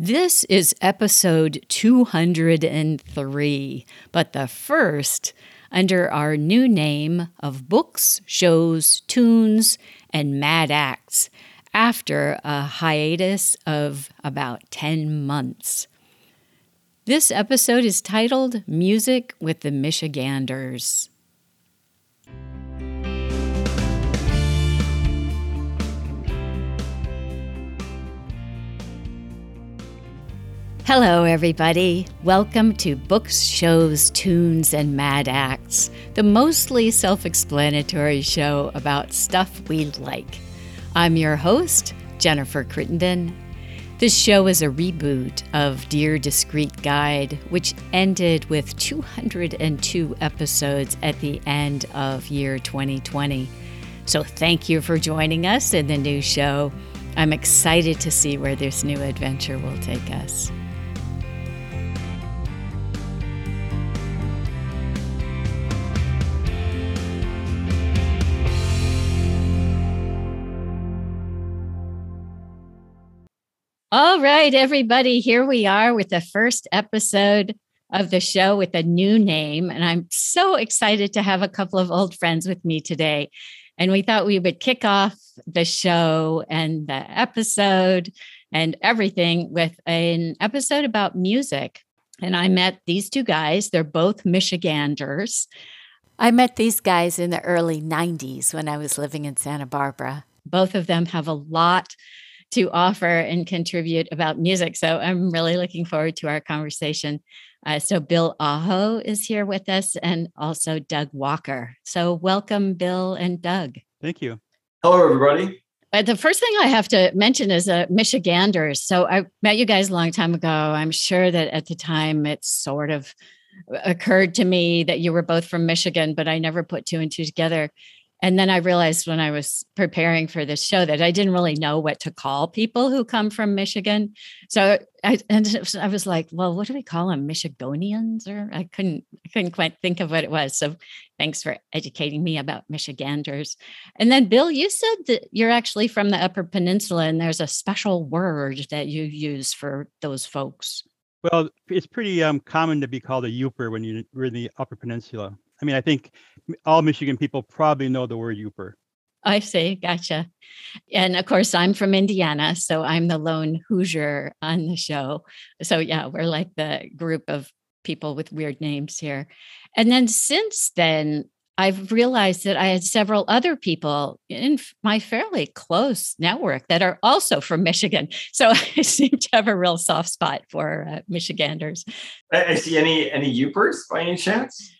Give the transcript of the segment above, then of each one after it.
This is episode 203, but the first under our new name of Books, Shows, Tunes, and Mad Acts after a hiatus of about 10 months. This episode is titled Music with the Michiganders. Hello, everybody. Welcome to Books, Shows, Tunes, and Mad Acts, the mostly self explanatory show about stuff we like. I'm your host, Jennifer Crittenden. This show is a reboot of Dear Discreet Guide, which ended with 202 episodes at the end of year 2020. So, thank you for joining us in the new show. I'm excited to see where this new adventure will take us. All right, everybody, here we are with the first episode of the show with a new name. And I'm so excited to have a couple of old friends with me today. And we thought we would kick off the show and the episode and everything with an episode about music. And I met these two guys. They're both Michiganders. I met these guys in the early 90s when I was living in Santa Barbara. Both of them have a lot to offer and contribute about music. So I'm really looking forward to our conversation. Uh, so Bill Aho is here with us and also Doug Walker. So welcome, Bill and Doug. Thank you. Hello, everybody. Uh, the first thing I have to mention is uh, Michiganders. So I met you guys a long time ago. I'm sure that at the time it sort of occurred to me that you were both from Michigan, but I never put two and two together. And then I realized when I was preparing for this show that I didn't really know what to call people who come from Michigan. So I and I was like, well, what do we call them? Michigonians? Or I couldn't I couldn't quite think of what it was. So thanks for educating me about Michiganders. And then Bill, you said that you're actually from the Upper Peninsula and there's a special word that you use for those folks. Well, it's pretty um, common to be called a Yooper when you're in the Upper Peninsula. I mean, I think all Michigan people probably know the word Yooper. I see. Gotcha. And of course, I'm from Indiana. So I'm the lone Hoosier on the show. So, yeah, we're like the group of people with weird names here. And then since then, I've realized that I had several other people in my fairly close network that are also from Michigan. So I seem to have a real soft spot for uh, Michiganders. I see any any Yoopers by any chance?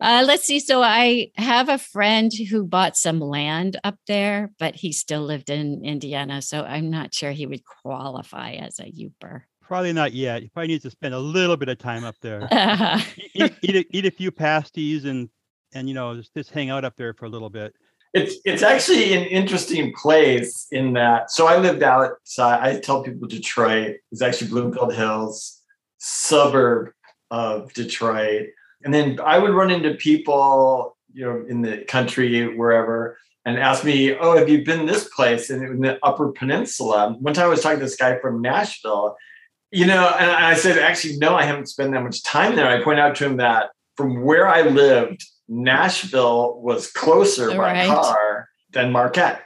Uh, let's see. So I have a friend who bought some land up there, but he still lived in Indiana. So I'm not sure he would qualify as a Yooper. Probably not yet. You probably need to spend a little bit of time up there. Uh, eat, eat, a, eat, a, few pasties and and you know just, just hang out up there for a little bit. It's it's actually an interesting place in that. So I lived outside. I tell people Detroit is actually Bloomfield Hills, suburb of Detroit and then I would run into people, you know, in the country, wherever, and ask me, "Oh, have you been this place?" And in the Upper Peninsula. One time I was talking to this guy from Nashville, you know, and I said, "Actually, no, I haven't spent that much time there." I point out to him that from where I lived, Nashville was closer right. by car than Marquette.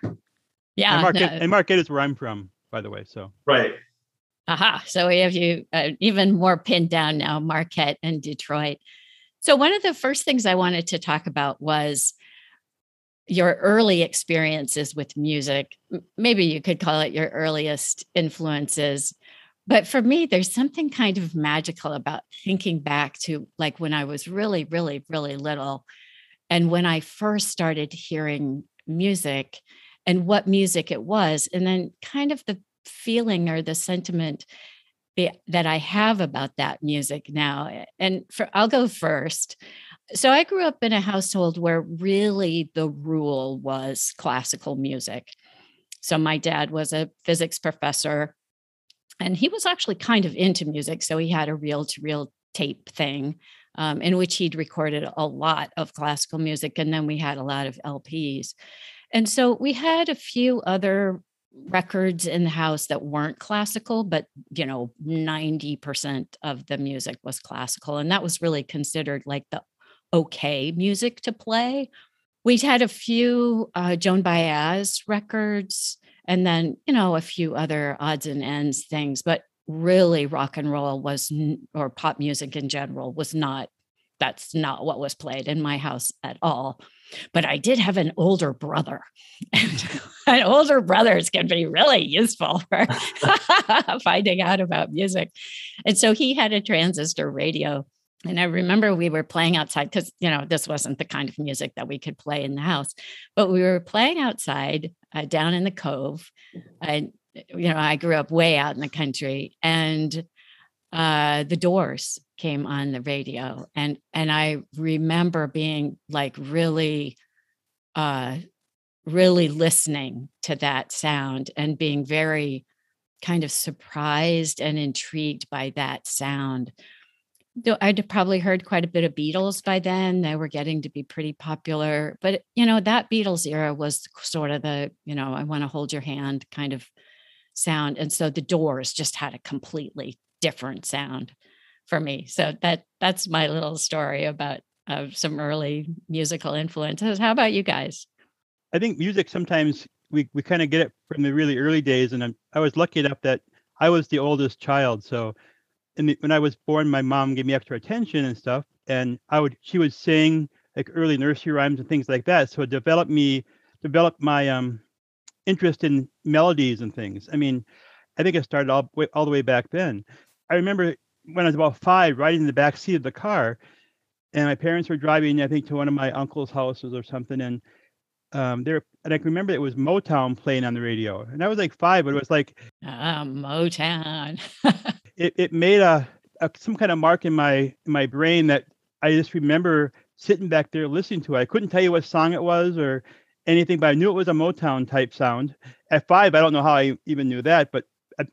Yeah, and Marquette, no. and Marquette is where I'm from, by the way. So right. Aha. So we have you uh, even more pinned down now, Marquette and Detroit. So, one of the first things I wanted to talk about was your early experiences with music. Maybe you could call it your earliest influences. But for me, there's something kind of magical about thinking back to like when I was really, really, really little and when I first started hearing music and what music it was. And then kind of the feeling or the sentiment that I have about that music now. And for I'll go first. So I grew up in a household where really the rule was classical music. So my dad was a physics professor and he was actually kind of into music. So he had a reel to reel tape thing um, in which he'd recorded a lot of classical music. And then we had a lot of LPs. And so we had a few other records in the house that weren't classical, but you know, 90% of the music was classical. And that was really considered like the okay music to play. We'd had a few uh, Joan Baez records and then, you know, a few other odds and ends things, but really rock and roll was, or pop music in general was not, that's not what was played in my house at all. But I did have an older brother. And older brothers can be really useful for finding out about music. And so he had a transistor radio. And I remember we were playing outside because, you know, this wasn't the kind of music that we could play in the house, but we were playing outside uh, down in the cove. And, you know, I grew up way out in the country and uh, the doors came on the radio and and i remember being like really uh really listening to that sound and being very kind of surprised and intrigued by that sound I'd probably heard quite a bit of Beatles by then. They were getting to be pretty popular. But, you know, that Beatles era was sort of the, you know, I want to hold your hand kind of sound. And so the doors just had a completely different sound for me. So that that's my little story about uh, some early musical influences. How about you guys? I think music sometimes we, we kind of get it from the really early days. And I'm, I was lucky enough that I was the oldest child. So the, when I was born, my mom gave me extra attention and stuff. And I would, she would sing like early nursery rhymes and things like that. So it developed me, developed my um, interest in melodies and things. I mean, I think it started all, all the way back then. I remember when I was about five, riding in the back seat of the car, and my parents were driving, I think, to one of my uncle's houses or something, and um, there, and I can remember it was Motown playing on the radio, and I was like five, but it was like uh, Motown. it it made a, a some kind of mark in my in my brain that I just remember sitting back there listening to it. I couldn't tell you what song it was or anything, but I knew it was a Motown type sound. At five, I don't know how I even knew that, but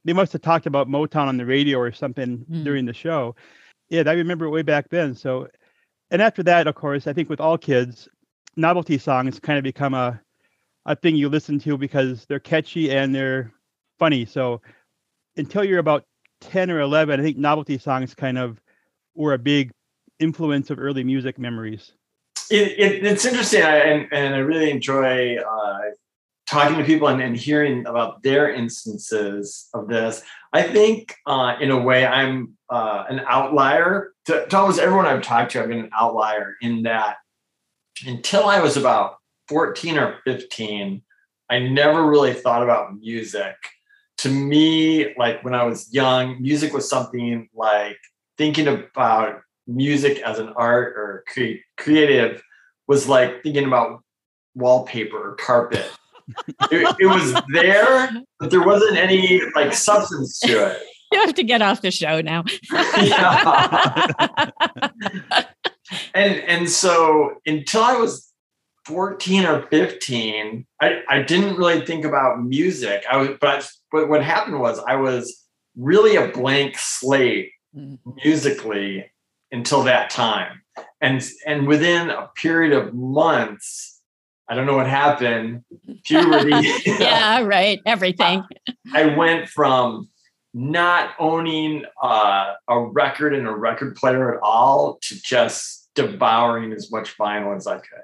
they must have talked about Motown on the radio or something mm. during the show. Yeah, I remember it way back then. So, and after that, of course, I think with all kids, novelty songs kind of become a a thing you listen to because they're catchy and they're funny. So, until you're about ten or eleven, I think novelty songs kind of were a big influence of early music memories. It, it, it's interesting, I, and, and I really enjoy uh, talking to people and, and hearing about their instances of this, I think uh, in a way I'm uh, an outlier. To, to, almost everyone I've talked to, I've been an outlier in that until I was about 14 or 15, I never really thought about music. To me, like when I was young, music was something like thinking about music as an art or cre- creative was like thinking about wallpaper or carpet it, it was there, but there wasn't any like substance to it. You have to get off the show now. and and so until I was 14 or 15, I, I didn't really think about music. I was but but what happened was I was really a blank slate mm-hmm. musically until that time. And and within a period of months, I don't know what happened. Puberty. yeah, right. Everything. I went from not owning uh, a record and a record player at all to just devouring as much vinyl as I could.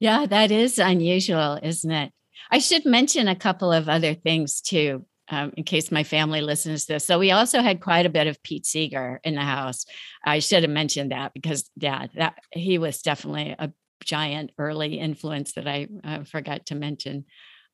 Yeah, that is unusual, isn't it? I should mention a couple of other things too, um, in case my family listens to this. So we also had quite a bit of Pete Seeger in the house. I should have mentioned that because, yeah, that he was definitely a giant early influence that I uh, forgot to mention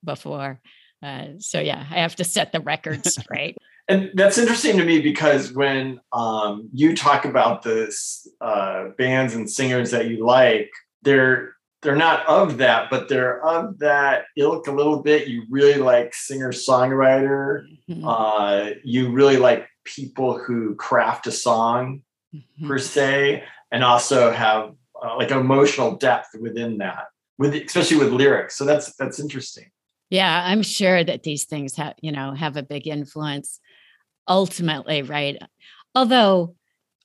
before. Uh, so yeah, I have to set the record straight. and that's interesting to me because when um, you talk about this uh, bands and singers that you like, they're they're not of that, but they're of that ilk a little bit. You really like singer songwriter. Mm-hmm. Uh, you really like people who craft a song mm-hmm. per se, and also have uh, like emotional depth within that with especially with lyrics so that's that's interesting yeah i'm sure that these things have you know have a big influence ultimately right although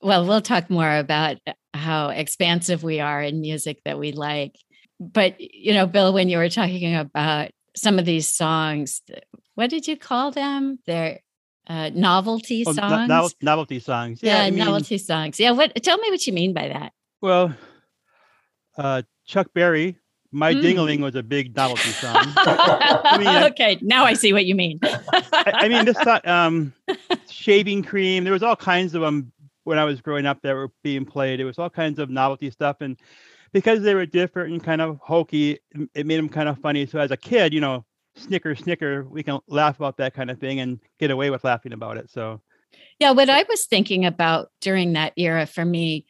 well we'll talk more about how expansive we are in music that we like but you know bill when you were talking about some of these songs. What did you call them? They're uh, novelty Oh, no- songs. novelty songs. yeah, I mean, novelty songs. Yeah, what? Tell me what you mean by that. Well, uh, Chuck Berry, "My Mm. Dingaling" was a big novelty song. mean, I- okay, now I see what you mean. I, I mean, this um, shaving cream. There was all kinds of them when I was growing up that were being played. It was all kinds of novelty stuff, and because they were different and kind of hokey, it made them kind of funny. So as a kid, you know, snicker, snicker, we can laugh about that kind of thing and get away with laughing about it. So Yeah, what I was thinking about during that era for me,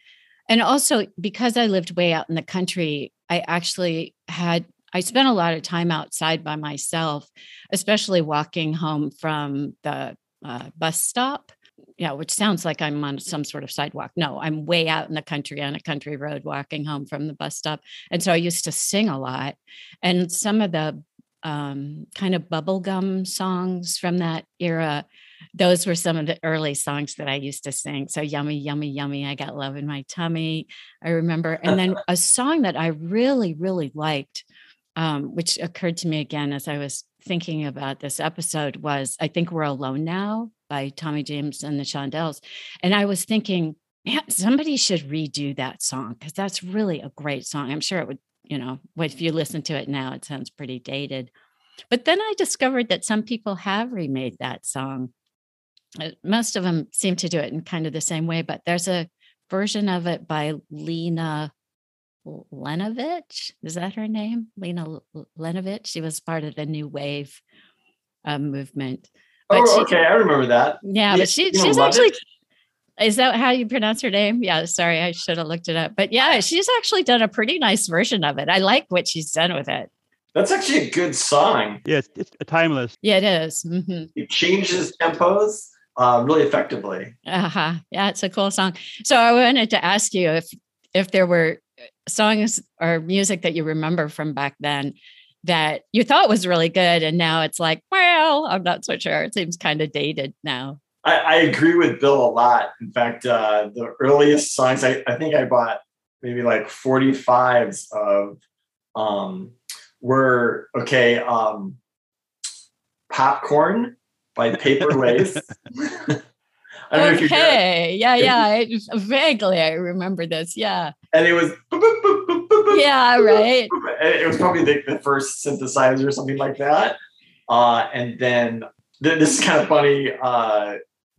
and also because I lived way out in the country, I actually had, I spent a lot of time outside by myself, especially walking home from the uh, bus stop. Yeah, which sounds like I'm on some sort of sidewalk. No, I'm way out in the country on a country road walking home from the bus stop. And so I used to sing a lot. And some of the um, kind of bubblegum songs from that era those were some of the early songs that I used to sing. So yummy, yummy, yummy. I got love in my tummy. I remember. And then a song that I really, really liked, um, which occurred to me again as I was thinking about this episode, was I think We're Alone Now by Tommy James and the Shondells. And I was thinking, man, somebody should redo that song because that's really a great song. I'm sure it would, you know, if you listen to it now, it sounds pretty dated. But then I discovered that some people have remade that song most of them seem to do it in kind of the same way, but there's a version of it by Lena Lenovich. Is that her name? Lena L- L- Lenovich. She was part of the new wave uh, movement. But oh, she- okay, I remember that. Yeah, Yeah, but she she's actually it. is that how you pronounce her name? Yeah, sorry, I should have looked it up. But yeah, she's actually done a pretty nice version of it. I like what she's done with it. That's actually a good song. yeah, it's, it's timeless. Yeah, it is. Mhm. It changes tempos uh, really effectively. Uh-huh. Yeah, it's a cool song. So I wanted to ask you if if there were uh, songs or music that you remember from back then that you thought was really good and now it's like, well, I'm not so sure. It seems kind of dated now. I, I agree with Bill a lot. In fact, uh, the earliest songs, I, I think I bought maybe like 45s of um, were okay, um, Popcorn by Paper Lace. I don't know if you got Okay. Yeah, yeah. I, vaguely I remember this. Yeah. and it was Yeah, right. It was probably the, the first synthesizer or something like that. Uh, and then th- this is kind of funny. Uh,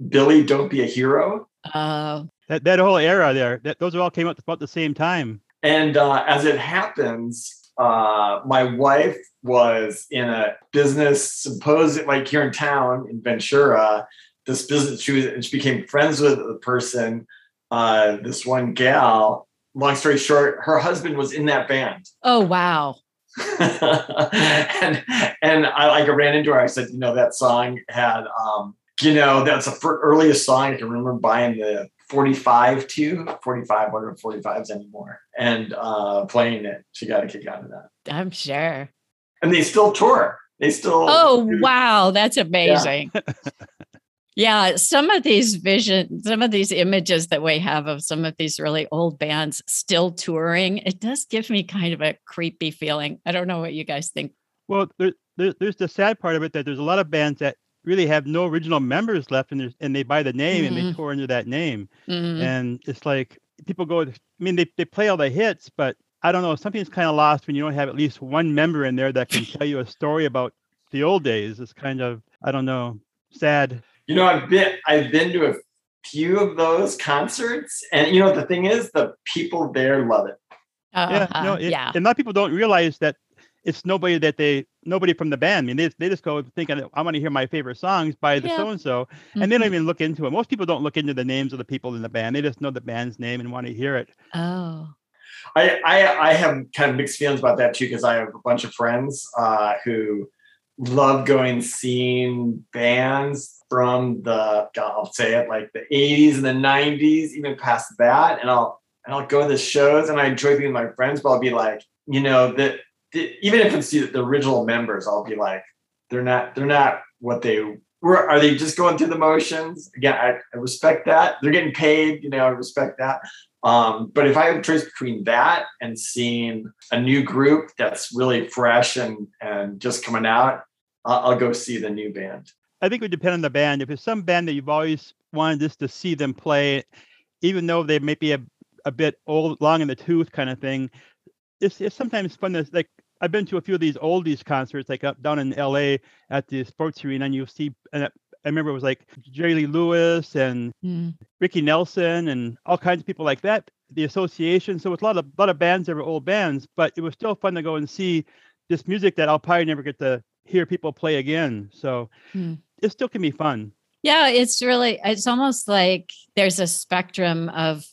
Billy, don't be a hero. Oh, That that whole era there, that those all came out about the same time. And uh, as it happens, uh, my wife was in a business symposium, like here in town in Ventura. This business, she was, and she became friends with the person, uh, this one gal. Long story short, her husband was in that band. oh wow. and and I like I ran into her. I said, you know, that song had, um, you know, that's the fir- earliest song I can remember buying the 45 to 45, what are 45s anymore, and uh, playing it. She got a kick out of that. I'm sure. And they still tour. They still. Oh do- wow, that's amazing. Yeah. some of these vision, some of these images that we have of some of these really old bands still touring, it does give me kind of a creepy feeling. I don't know what you guys think. Well, there, there, there's the sad part of it that there's a lot of bands that really have no original members left, and and they buy the name and they Mhm. tour under that name, Mhm. and it's like people go. I mean, they they play all the hits, but I don't know. Something's kind of lost when you don't have at least one member in there that can tell you a story about the old days. It's kind of I don't know, sad. You know, I've been I've been to a few of those concerts, and you know the thing is, the people there love it. Yeah, Uh-huh, no, it, yeah. and a lot of people don't realize that it's nobody that they nobody from the band. I mean, they they just go thinking I want to hear my favorite songs by the Yeah. so and so, and they don't Mhm. even look into it. Most people don't look into the names of the people in the band. They just know the band's name and want to hear it. Oh, I, I I have kind of mixed feelings about that too because I have a bunch of friends uh, who love going seeing bands from the I'll say it like the 80s and the 90s, even past that, and I'll and I'll go to the shows and I enjoy being with my friends, but I'll be like, you know, that even if it's the, the original members, I'll be like, they're not they're not what they were. Are they just going through the motions? Again, I, I respect that. They're getting paid, you know, I respect that. Um, but if I have a choice between that and seeing a new group that's really fresh and and just coming out, I'll, I'll go see the new band. I think it would depend on the band. If it's some band that you've always wanted just to see them play, even though they may be a, a bit old, long in the tooth kind of thing, it's, it's sometimes fun to like I've been to a few of these oldies concerts, like up down in LA at the sports arena, and you see, and I remember it was like Jerry Lee Lewis and mm. Ricky Nelson and all kinds of people like that. The association, so it's a lot of a lot of bands that were old bands, but it was still fun to go and see this music that I'll probably never get to hear people play again. So mm. it still can be fun. Yeah, it's really it's almost like there's a spectrum of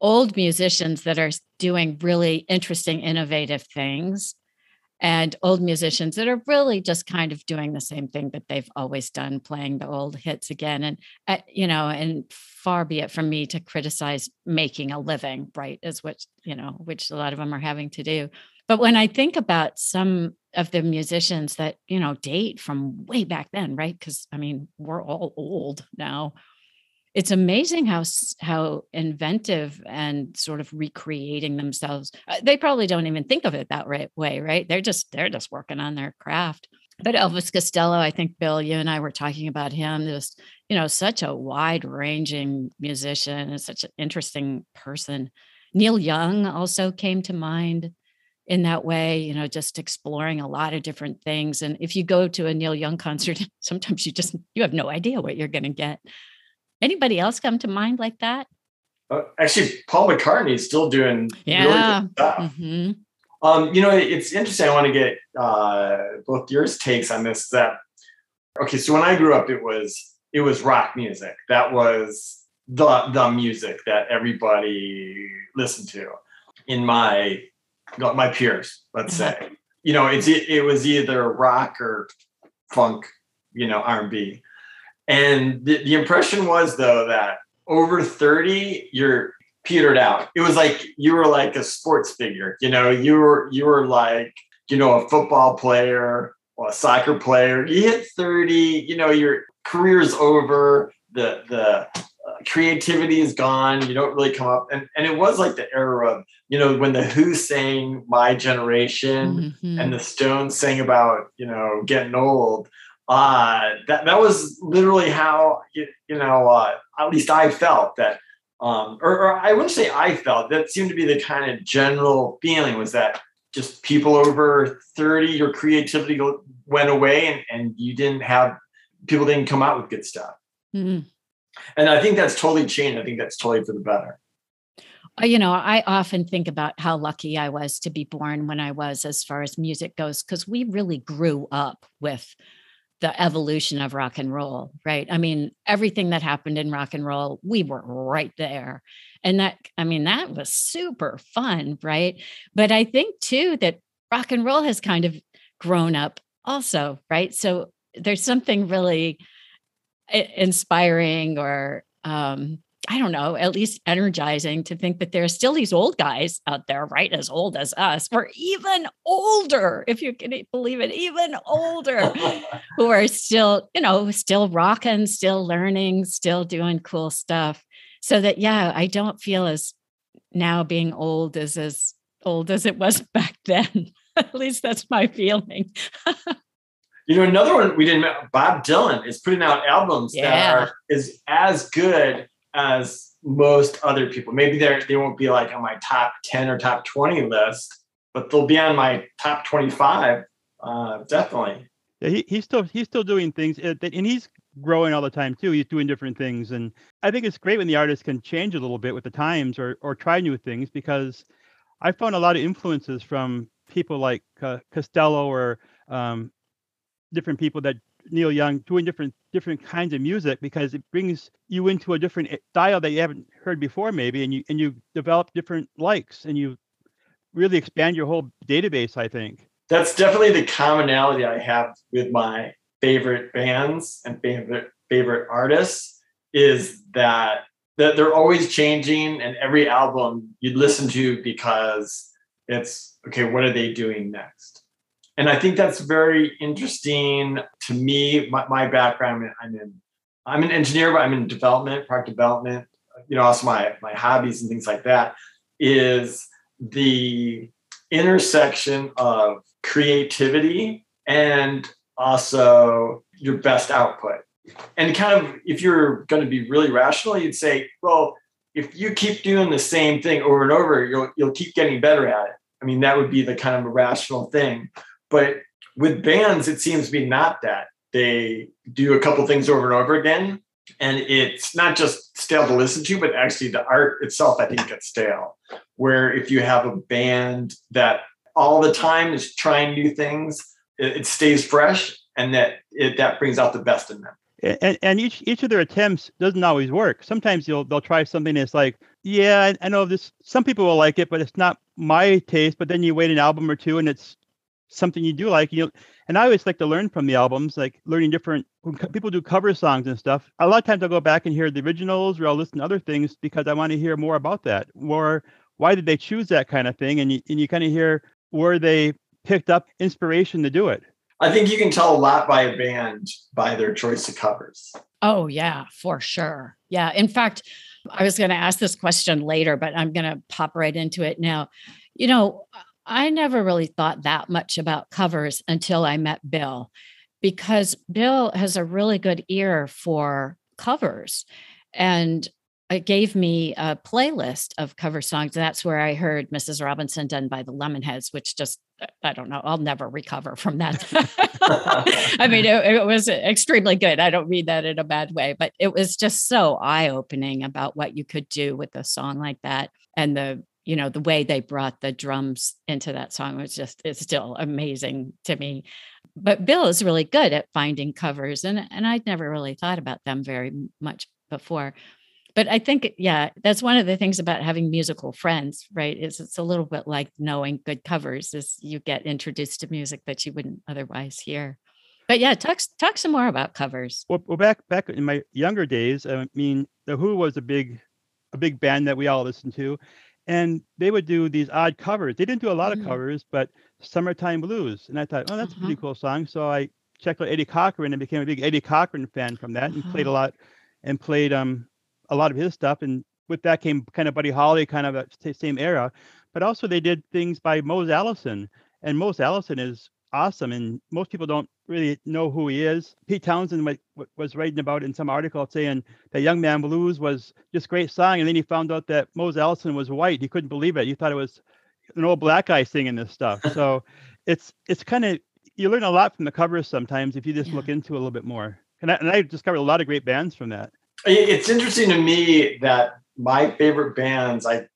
old musicians that are doing really interesting innovative things and old musicians that are really just kind of doing the same thing that they've always done playing the old hits again and uh, you know and far be it from me to criticize making a living right is what you know which a lot of them are having to do. But when i think about some of the musicians that you know date from way back then right because i mean we're all old now it's amazing how how inventive and sort of recreating themselves uh, they probably don't even think of it that right way right they're just they're just working on their craft but elvis costello i think bill you and i were talking about him just you know such a wide ranging musician and such an interesting person neil young also came to mind in that way, you know, just exploring a lot of different things. And if you go to a Neil Young concert, sometimes you just you have no idea what you're going to get. Anybody else come to mind like that? Uh, actually, Paul McCartney is still doing yeah. Really stuff. Mm-hmm. Um, you know, it's interesting. I want to get uh, both yours takes on this. That okay? So when I grew up, it was it was rock music. That was the the music that everybody listened to in my my peers. Let's uh-huh. say you know it's it was either rock or funk, you know, R and B. And the, the impression was though that over 30, you're petered out. It was like you were like a sports figure. You know, you were you were like, you know, a football player or a soccer player. You hit 30, you know, your career's over, the the uh, creativity is gone. You don't really come up. And, and it was like the era of, you know, when the Who sang My Generation mm-hmm. and the Stones sang about, you know, getting old uh, that that was literally how you, you know uh, at least I felt that um, or, or, I wouldn't say I felt that seemed to be the kind of general feeling was that just people over 30 your creativity went away and, and you didn't have people didn't come out with good stuff. Mm-hmm. and I think that's totally changed. I think that's totally for the better. Uh, you know, I often think about how lucky I was to be born when I was, as far as music goes, because we really grew up with the evolution of rock and roll, right? I mean, everything that happened in rock and roll, we were right there. And that, I mean, that was super fun, right? But I think too that rock and roll has kind of grown up also, right? So there's something really inspiring or um, I don't know, at least energizing to think that there are still these old guys out there, right? As old as us, or even older, if you can believe it, even older, who are still, you know, still rocking, still learning, still doing cool stuff. So that, yeah, I don't feel as now being old is as old as it was back then. at least that's my feeling. You know, another one we didn't. Bob Dylan is putting out albums yeah. that are is as good as most other people. Maybe they they won't be like on my top 10 or top 20 list, but they'll be on my top 25. Uh, definitely. Yeah, he, he's still he's still doing things, uh, and he's growing all the time too. He's doing different things, and I think it's great when the artist can change a little bit with the times or or try new things. Because I found a lot of influences from people like uh, Costello or um, different people that Neil Young doing different different kinds of music because it brings you into a different eh, style that you haven't heard before maybe and you and you develop different likes and you really expand your whole database I think. That's definitely the commonality I have with my favorite bands and favorite favorite artists is that that they're always changing and every album you listen to because it's okay what are they doing next and I think that's very interesting to me. My, my background, I'm in, I'm an engineer, but I'm in development, product development. you know, also my my hobbies and things like that, is the intersection of creativity and also your best output. And kind of if you're going to be really rational, you'd say, well, if you keep doing the same thing over and over, you'll you'll keep getting better at it. I mean, that would be the kind of a rational thing. But with bands, it seems to be not that. They do a couple things over and over again. And it's not just stale to listen to, but actually the art itself, I think, gets stale. Where if you have a band that all the time is trying new things, it, it stays fresh and that it, that brings out the best in them and, and each each of their attempts doesn't always work. Sometimes they'll they'll try something that's like, yeah, I, I, know this. Some people will like it, but it's not my taste. But then you wait an album or two, and it's something you do like. You know, and I always like to learn from the albums, like learning different. When people do cover songs and stuff, a lot of times I'll go back and hear the originals, or I'll listen to other things because I want to hear more about that. Or why did they choose that kind of thing? And you and you kind of hear where they picked up inspiration to do it. I think you can tell a lot by a band by their choice of covers. Oh, yeah, for sure. Yeah. In fact, I was going to ask this question later, but I'm going to pop right into it now. You know, I never really thought that much about covers until I met Bill because Bill has a really good ear for covers. And it gave me a playlist of cover songs. That's where I heard Mrs. Robinson done by the Lemonheads, which just, I don't know, I'll never recover from that. I mean, it, it, was extremely good. I don't mean that in a bad way, but it was just so eye opening about what you could do with a song like that. And the, you know, the way they brought the drums into that song was just, it's still amazing to me. But Bill is really good at finding covers, and, and I'd never really thought about them very much before but I think, yeah, that's one of the things about having musical friends, right? Is it's a little bit like knowing good covers, is you get introduced to music that you wouldn't otherwise hear. But yeah, talk talk some more about covers. Well, well back back in my younger days, I mean, the Who was a big a big band that we all listened to, and they would do these odd covers. They didn't do a lot of mm. covers, but "Summertime Blues," and I thought, oh, that's uh-huh. a pretty mm-hmm. cool song. So I checked out Eddie Cochran and became a big Eddie Cochran fan from that, and uh-huh. played a lot and played um a lot of his stuff, and with that came kind of Buddy Holly, kind of a same era. But also they did things by Mose Allison, and Mose Allison is awesome, and most people don't really know who he is. Pete Townshend was writing about in some article saying that Young Man Blues was just great song, and then he found out that Mose Allison was white. He couldn't believe it. He thought it was an old black guy singing this stuff. So it's it's kind of you learn a lot from the covers sometimes if you just yeah. look into it a little bit more. And I, and I discovered a lot of great bands from that. It's interesting to me that my favorite bands, I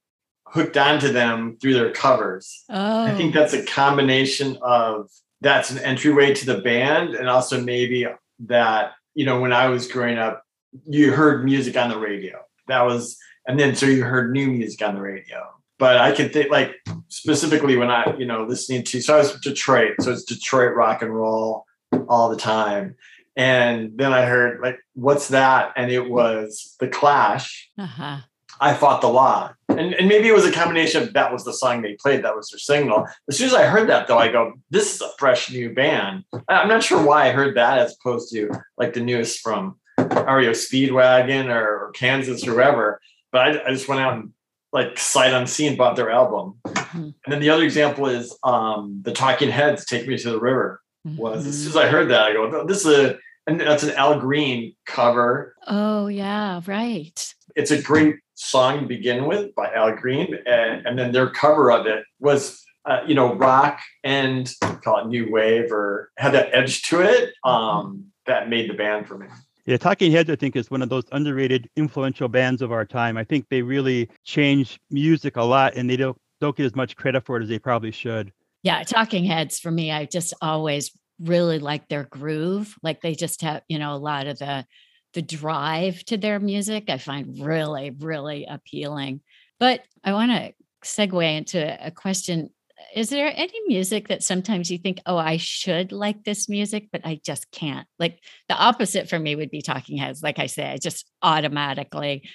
hooked onto them through their covers. Oh. I think that's a combination of that's an entryway to the band, and also maybe that you know when I was growing up, you heard music on the radio. That was, and then so you heard new music on the radio. But I can think like specifically when I you know listening to so I was Detroit, so it's Detroit rock and roll all the time. And then I heard like, what's that? And it was The Clash. Uh-huh. I fought the law. And, and maybe it was a combination of that was the song they played, that was their signal. As soon as I heard that, though, I go, this is a fresh new band. I'm not sure why I heard that as opposed to like the newest from REO Speedwagon or, or Kansas or whoever. But I, I, just went out and like sight unseen bought their album. Mm-hmm. And then the other example is um, the Talking Heads, Take Me to the River was mm-hmm. as soon as I heard that, I go, this is a, and that's an Al Green cover. Oh, yeah, right. It's a great song to begin with by Al Green. And, and then their cover of it was, uh, you know, rock and call it new wave or had that edge to it um, that made the band for me. Yeah, Talking Heads, I think, is one of those underrated, influential bands of our time. I think they really change music a lot and they don't, don't get as much credit for it as they probably should. Yeah, Talking Heads for me, I just always really like their groove. Like they just have, you know, a lot of the the drive to their music. I find really, really appealing. But I want to segue into a question. Is there any music that sometimes you think, oh, I should like this music, but I just can't? Like the opposite for me would be Talking Heads. Like I say, I just automatically,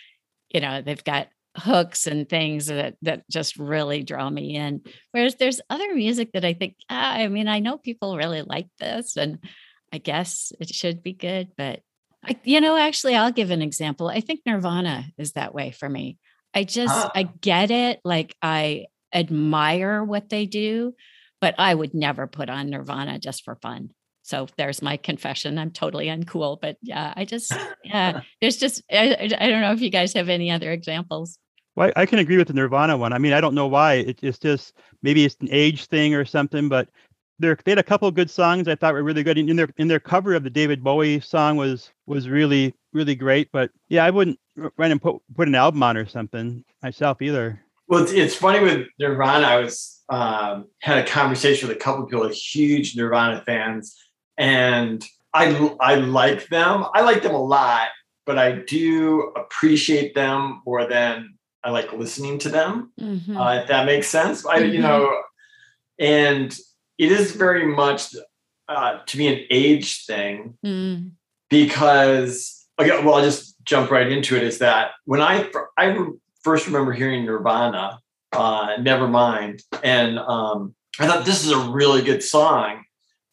you know, they've got hooks and things that that just really draw me in whereas there's other music that i think ah, i mean i know people really like this and i guess it should be good but I, you know, actually, I'll give an example. I think Nirvana is that way for me. I just, ah. I get it. Like, I admire what they do, but I would never put on Nirvana just for fun. So there's my confession. I'm totally uncool, but yeah, I just, yeah, there's just, I, I don't know if you guys have any other examples. Well, I can agree with the Nirvana one. I mean, I don't know why. It, it's just maybe it's an age thing or something, but they had a couple of good songs I thought were really good. And in their in their cover of the David Bowie song was was really really great. But yeah, I wouldn't run and put put an album on or something myself either. Well, it's, it's funny with Nirvana. I was um, had a conversation with a couple of people, huge Nirvana fans, and I I like them. I like them a lot, but I do appreciate them more than I like listening to them. Mm-hmm. Uh, if that makes sense, I mm-hmm. you know, and it is very much uh, to be an age thing mm. because okay, well, I'll just jump right into it. Is that when I I first remember hearing Nirvana, uh, Nevermind, and um, I thought this is a really good song,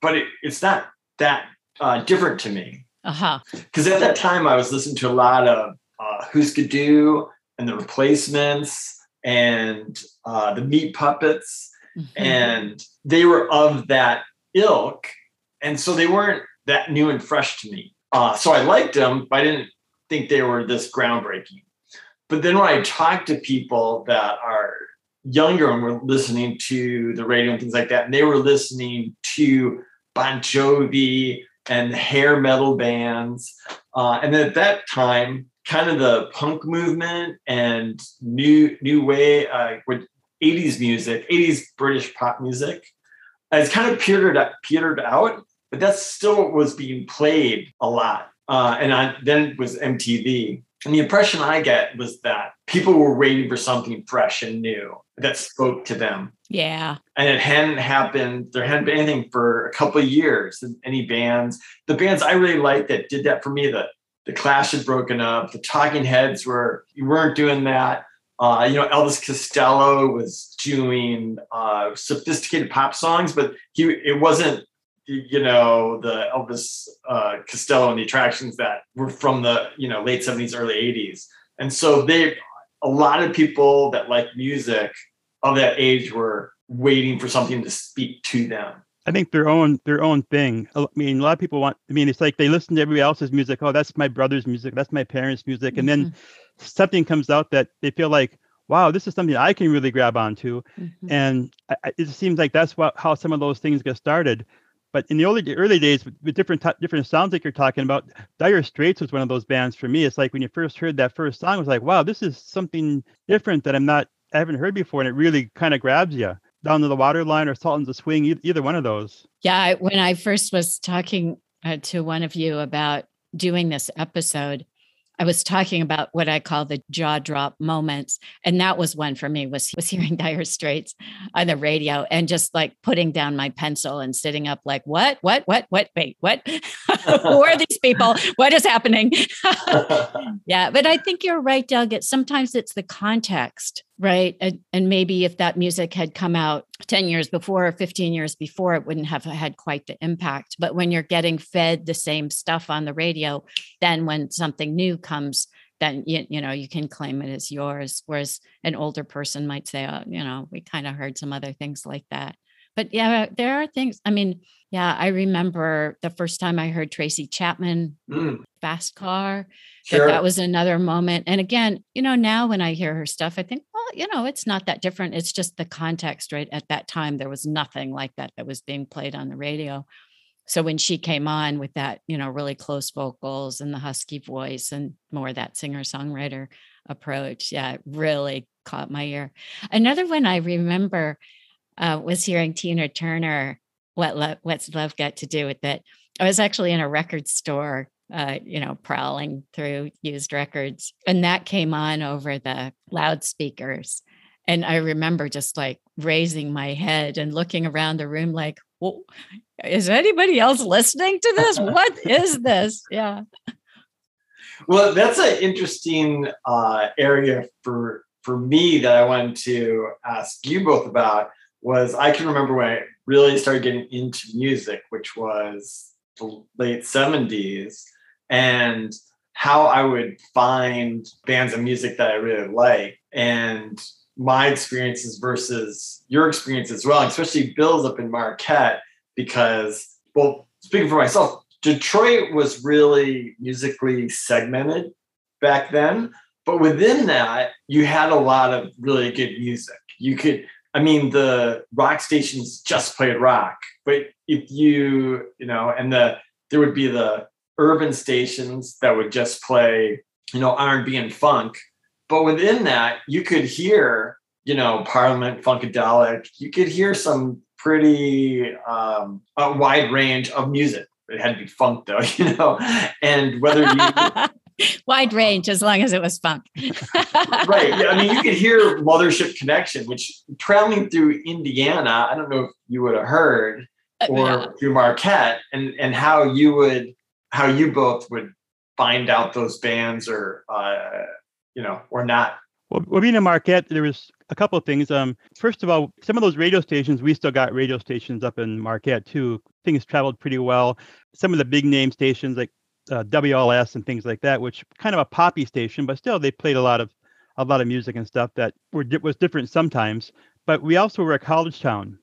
but it, it's not that uh, different to me. Uh-huh. Because at that time I was listening to a lot of uh, Hüsker Dü and the Replacements and uh, the Meat Puppets, mm-hmm. and they were of that ilk, and so they weren't that new and fresh to me. Uh, so I liked them, but I didn't think they were this groundbreaking. But then when I talk to people that are younger and were listening to the radio and things like that, and they were listening to Bon Jovi and hair metal bands. Uh, and then at that time, kind of the punk movement and new new wave uh, 80s music, 80s British pop music, it's kind of petered petered out, but that's still what was being played a lot. Uh, and I, then it was MTV. And the impression I get was that people were waiting for something fresh and new that spoke to them. Yeah. And it hadn't happened. There hadn't been anything for a couple of years. Any bands, the bands I really liked that did that for me, the the Clash had broken up. The Talking Heads were you weren't doing that. Uh, you know, Elvis Costello was doing uh, sophisticated pop songs, but he it wasn't you know the Elvis uh, Costello and the attractions that were from the you know late seventies, early eighties, and so they a lot of people that like music of that age were waiting for something to speak to them. I think their own their own thing. I mean, a lot of people want. I mean, it's like they listen to everybody else's music. Oh, that's my brother's music. That's my parents' music, and mm-hmm. then something comes out that they feel like, wow, this is something I can really grab onto. Mm-hmm. And I, it seems like that's what how some of those things get started. But in the early early days, with, with different different sounds like you're talking about, Dire Straits was one of those bands for me. It's like when you first heard that first song, it was like, wow, this is something different that I'm not I haven't heard before, and it really kind of grabs you. Down to the Waterline or salt Sultans of Swing, either, either one of those. Yeah, when I first was talking uh, to one of you about doing this episode, I was talking about what I call the jaw drop moments. And that was one for me was, was hearing Dire Straits on the radio and just like putting down my pencil and sitting up like, what, what, what, what, wait, what? Who are these people? What is happening? yeah. But I think you're right, Doug. It's sometimes it's the context right? And, and, maybe if that music had come out 10 years before or 15 years before it wouldn't have had quite the impact. But when you're getting fed the same stuff on the radio then when something new comes then you, you know you can claim it as yours. Whereas an older person might say oh you know we kind of heard some other things like that but yeah there are things i mean yeah i remember the first time i heard tracy chapman mm. fast car sure. that, that was another moment. And again you know now when i hear her stuff i think well you know it's not that different. It's just the context right? At that time there was nothing like that that was being played on the radio. So when she came on with that you know really close vocals and the husky voice and more that singer songwriter approach yeah it really caught my ear. Another one i remember uh, was hearing tina turner what love, what's love got to do with it i was actually in a record store uh, you know, prowling through used records. And that came on over the loudspeakers. And I remember just like raising my head and looking around the room like, well, is anybody else listening to this? what is this? Yeah. Well, that's an interesting uh, area for for me that I wanted to ask you both about. Was I can remember when I really started getting into music, which was the late seventies, and how I would find bands of music that I really like and my experiences versus your experience as well, especially Bill's up in Marquette, because, well, speaking for myself, Detroit was really musically segmented back then. But within that, you had a lot of really good music. You could, I mean, the rock stations just played rock, but if you, you know, and the there would be the urban stations that would just play, you know, R&B and funk. But within that, you could hear, you know, Parliament, Funkadelic. You could hear some pretty um, a wide range of music. It had to be funk, though, you know, and whether you wide range as long as it was funk. right. Yeah. I mean, you could hear Mothership Connection, which traveling through Indiana, I don't know if you would have heard, uh, or yeah. through Marquette, and and how you would how you both would find out those bands or uh, you know or not. Well, well, being in Marquette, there was a couple of things. Um, first of all, some of those radio stations, we still got radio stations up in Marquette too. Things traveled pretty well. Some of the big name stations like uh, WLS and things like that, which kind of a poppy station, but still they played a lot of a lot of music and stuff that were was different sometimes. But we also were a college town,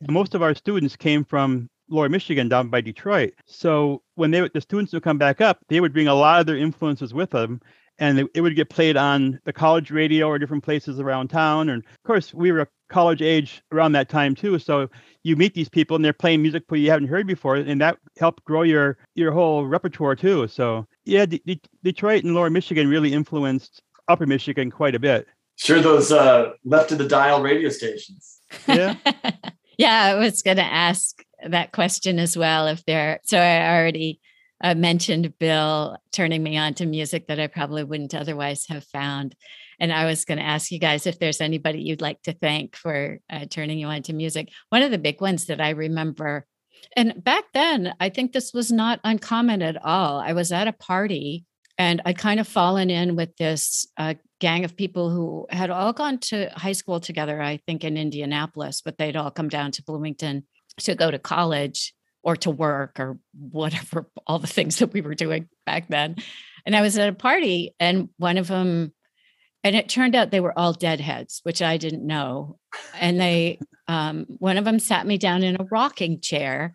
and most of our students came from Lower Michigan down by Detroit. So when they the students would come back up, they would bring a lot of their influences with them, and it would get played on the college radio or different places around town. And of course, we were college age around that time too. So you meet these people and they're playing music you haven't heard before, and that helped grow your your whole repertoire too. So yeah, D- D- Detroit and Lower Michigan really influenced Upper Michigan quite a bit. Sure, those uh, left of the dial radio stations. Yeah. yeah, I was going to ask that question as well. If they're so, I already uh, mentioned Bill turning me on to music that I probably wouldn't otherwise have found. And I was going to ask you guys if there's anybody you'd like to thank for uh, turning you on to music. One of the big ones that I remember, and back then, I think this was not uncommon at all. I was at a party and I'd kind of fallen in with this uh, gang of people who had all gone to high school together, I think in Indianapolis, but they'd all come down to Bloomington to go to college or to work or whatever, all the things that we were doing back then. And I was at a party and one of them and it turned out they were all deadheads which i didn't know. And they um, one of them sat me down in a rocking chair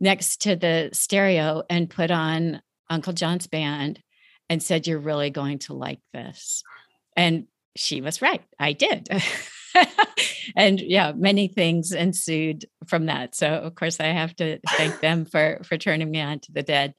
next to the stereo and put on uncle john's band and said you're really going to like this. And she was right i did. And yeah many things ensued from that. So of course i have to thank them for for turning me on to the dead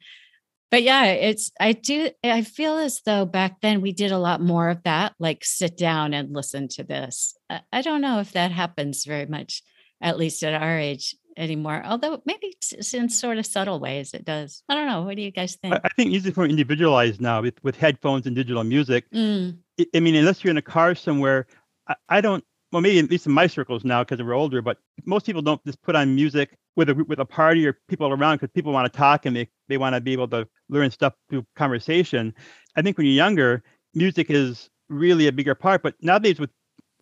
but yeah, it's I do I feel as though back then we did a lot more of that, like sit down and listen to this. I don't know if that happens very much, at least at our age anymore. Although maybe in sort of subtle ways it does. I don't know. What do you guys think? I think music more individualized now with, with headphones and digital music. Mm. I mean, unless you're in a car somewhere, I, I don't well, maybe at least in my circles now because we're older, but most people don't just put on music with a with a party or people around because people want to talk and they, they want to be able to learn stuff through conversation. I think when you're younger, music is really a bigger part. But nowadays with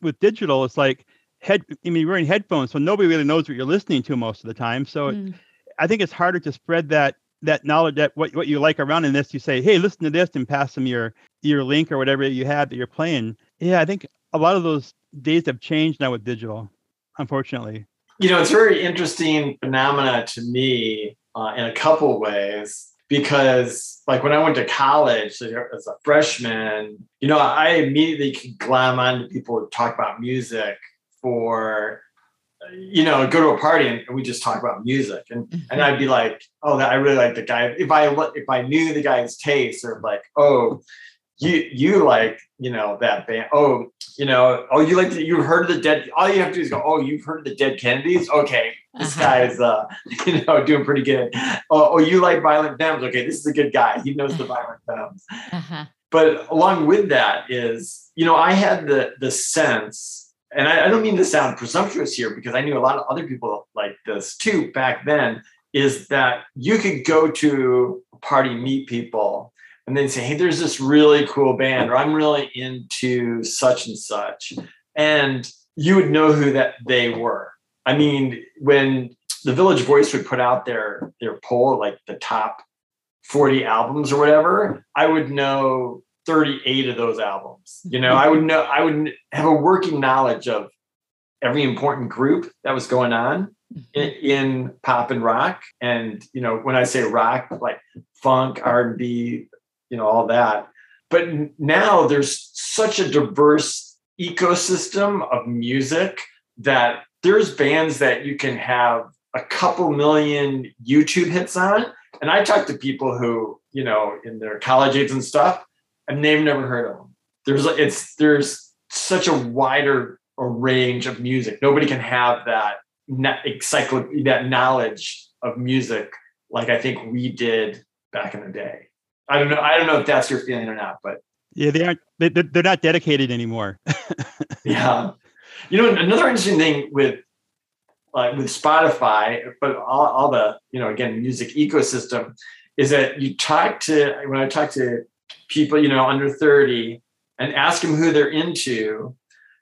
with digital, it's like head I mean you're wearing headphones, so nobody really knows what you're listening to most of the time. So mm. I think it's harder to spread that that knowledge that what, what you like around in this you say hey listen to this and pass them your your link or whatever you have that you're playing yeah i think a lot of those days have changed now with digital, unfortunately. You know, it's very interesting phenomena to me uh, in a couple ways because like when I went to college as a freshman, you know, I immediately could glam onto people who talk about music for, you know, go to a party and, we just talk about music, and mm-hmm. and I'd be like, oh, I really like the guy. If I if I knew the guy's taste, or like, oh, you you like you know that band. Oh you know oh you like you've heard of the dead all you have to do is go oh you've heard of the dead kennedys? Okay this uh-huh. guy is uh you know doing pretty good. Oh, oh you like violent femmes? Okay this is a good guy. He knows the violent femmes. Uh-huh. but along with that is you know i had the the sense and I, I don't mean to sound presumptuous here because i knew a lot of other people like this too back then is that you could go to a party meet people and then say, hey, there's this really cool band, or I'm really into such and such. And you would know who that they were. I mean, when the Village Voice would put out their their poll, like the top 40 albums or whatever, I would know 38 of those albums. You know, I would know, I would have a working knowledge of every important group that was going on in, Mhm. in pop and rock. And, you know, when I say rock, like funk, R&B, you know, all that. But now there's such a diverse ecosystem of music that there's bands that you can have a couple million YouTube hits on. And I talk to people who, you know, in their college age and stuff, and they've never heard of them. There's it's there's such a wider range of music. Nobody can have that that knowledge of music like I think we did back in the day. I don't know. I don't know if that's your feeling or not, but Yeah, they aren't. They, they're not dedicated anymore. yeah. You know, another interesting thing with like with Spotify, but all, all the you know again music ecosystem is that you talk to when I talk to people you know under thirty and ask them who they're into,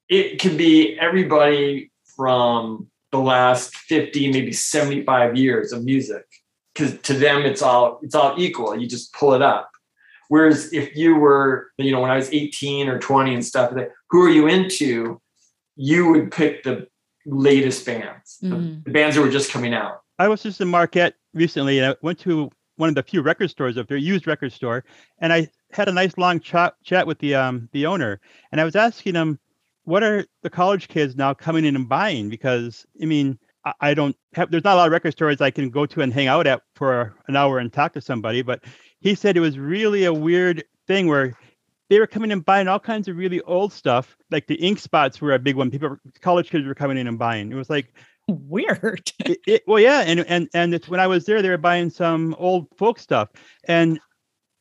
it can be everybody from the last 50 maybe 75 years of music because to them it's all it's all equal. You just pull it up. Whereas if you were you know when i was 18 or 20 and stuff like who are you into? You would pick the latest bands. The- Mhm. the bands that were just coming out. I was just in Marquette recently, and I went to one of the few record stores up there, used record store, and I had a nice long chat chat with the um the owner, and I was asking him, what are the college kids now coming in and buying? Because I mean, I, don't have there's not a lot of record stores I can go to and hang out at for an hour and talk to somebody, but he said it was really a weird thing where they were coming and buying all kinds of really old stuff. Like the ink spots were a big one. People, college kids were coming in and buying. It was like Weird. it, it, well, yeah, and and and it's when I was there, they were buying some old folk stuff, and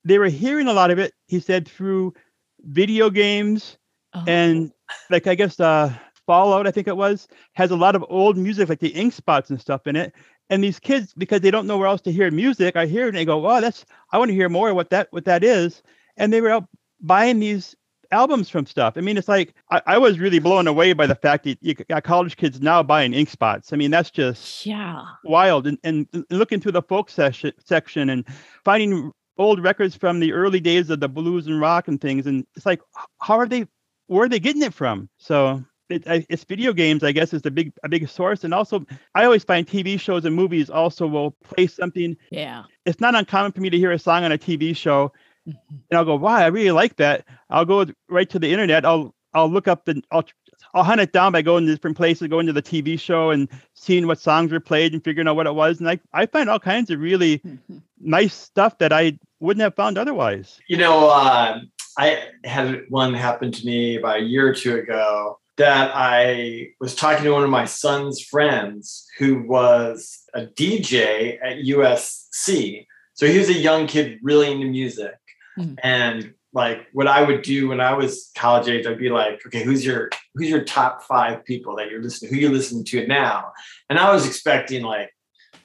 they were hearing a lot of it. He said through video games Oh, and like I guess uh, Fallout, I think it was, has a lot of old music, like the ink spots and stuff in it. And these kids, because they don't know where else to hear music, I hear it and they go, "Wow, that's I want to hear more of what that what that is." And they were out buying these albums from stuff. I mean, it's like I, I was really blown away by the fact that you got college kids now buying ink spots. I mean, that's just yeah. wild. And, and looking through the folk section section and finding old records from the early days of the blues and rock and things. And it's like, how are they? Where are they getting it from? So it, it's video games, I guess, is the big a big source. And also, I always find TV shows and movies also will play something. Yeah. It's not uncommon for me to hear a song on a TV show, Mhm. and I'll go, "Wow, I really like that." I'll go right to the internet. I'll I'll look up the I'll I'll hunt it down by going to different places, going to the TV show and seeing what songs were played and figuring out what it was. And I I find all kinds of really Mhm. nice stuff that I wouldn't have found otherwise. you know uh, i had one happen to me about a year or two ago that i was talking to one of my son's friends who was a dj at usc so he was a young kid really into music Mm. and like what i would do when i was college age i'd be like okay who's your who's your top five people that you're listening who you listening to now and i was expecting like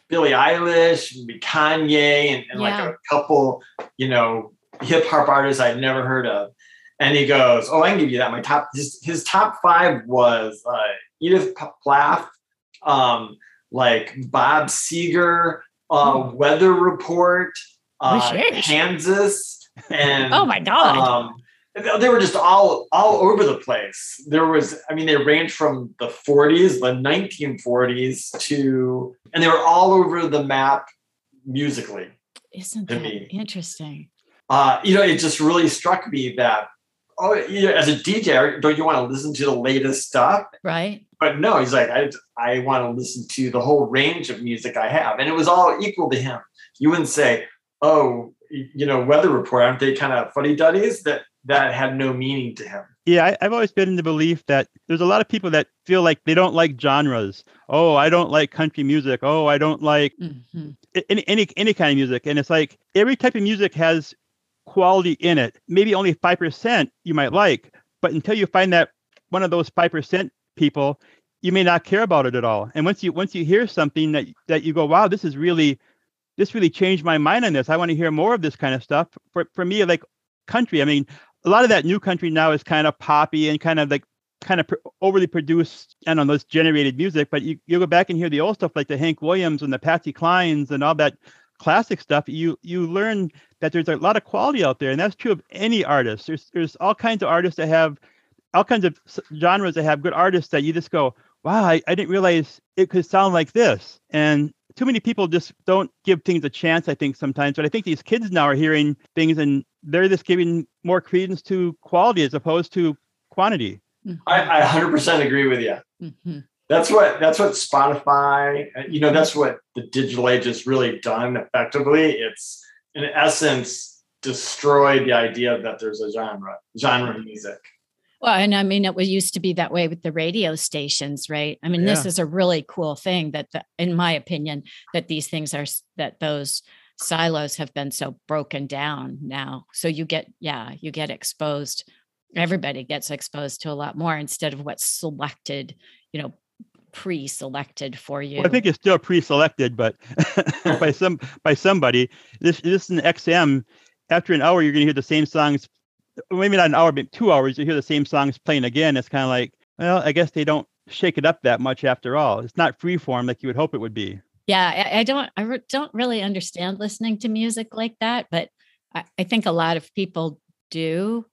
Billie Eilish, maybe Kanye, and, and like a couple, you know, hip hop artists I'd never heard of. And he goes, "Oh, I can give you that. My top, his, his top five was uh, Edith Piaf, um, like Bob Seger, uh, Hmm. Weather Report, uh. Kansas, and Oh my God. um, they- they were just all all over the place. There was, I mean, they ranged from the 40s, the 1940s to, and they were all over the map musically. Isn't that me. interesting? Uh, you know, it just really struck me that, oh, you know, as a DJ, don't you want to listen to the latest stuff? Right? But no, he's like, I, I want to listen to the whole range of music I have. And it was all equal to him. You wouldn't say, oh, you know, weather report, aren't they kind of funny duddies? That that had no meaning to him. Yeah, I, I've always been in the belief that there's a lot of people that feel like they don't like genres. Oh, I don't like country music. Oh, I don't like Mhm. any any any kind of music. And it's like every type of music has quality in it. Maybe only five percent you might like, but until you find that one of those five percent people, you may not care about it at all. And once you once you hear something that that you go, wow, this is really this really changed my mind on this. I want to hear more of this kind of stuff. For for me, like country, I mean, a lot of that new country now is kind of poppy and kind of like kind of pr- overly produced and on those generated music. But you you go back and hear the old stuff like the Hank Williams and the Patsy Clines and all that classic stuff, you you learn that there's a lot of quality out there, and that's true of any artist. There's there's all kinds of artists that have all kinds of genres that have good artists that you just go, wow, I, I didn't realize it could sound like this. And too many people just don't give things a chance, I think, sometimes. But I think these kids now are hearing things and they're just giving more credence to quality as opposed to quantity. I, I 100% agree with you. Mm-hmm. That's what that's what Spotify, uh, you know, that's what the digital age has really done effectively. It's in essence destroyed the idea that there's a genre, genre music. Well, and I mean, it was used to be that way with the radio stations, right? I mean, yeah. this is a really cool thing that, the, in my opinion, that these things are that those silos have been so broken down now. So you get, yeah, you get exposed. Everybody gets exposed to a lot more instead of what's selected, you know, pre-selected for you. Well, I think it's still pre-selected, but by some by somebody. This this is an XM. After an hour, you're going to hear the same songs maybe not an hour, but two hours, you hear the same songs playing again. It's kind of like, well, I guess they don't shake it up that much after all. It's not free form like you would hope it would be. Yeah, I, I don't, I re- don't really understand listening to music like that, but I, I think a lot of people do.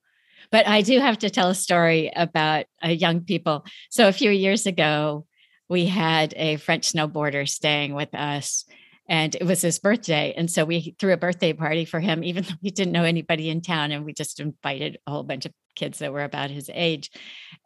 But I do have to tell a story about uh, young people. So a few years ago, we had a French snowboarder staying with us and it was his birthday and so we threw a birthday party for him even though we didn't know anybody in town and we just invited a whole bunch of kids that were about his age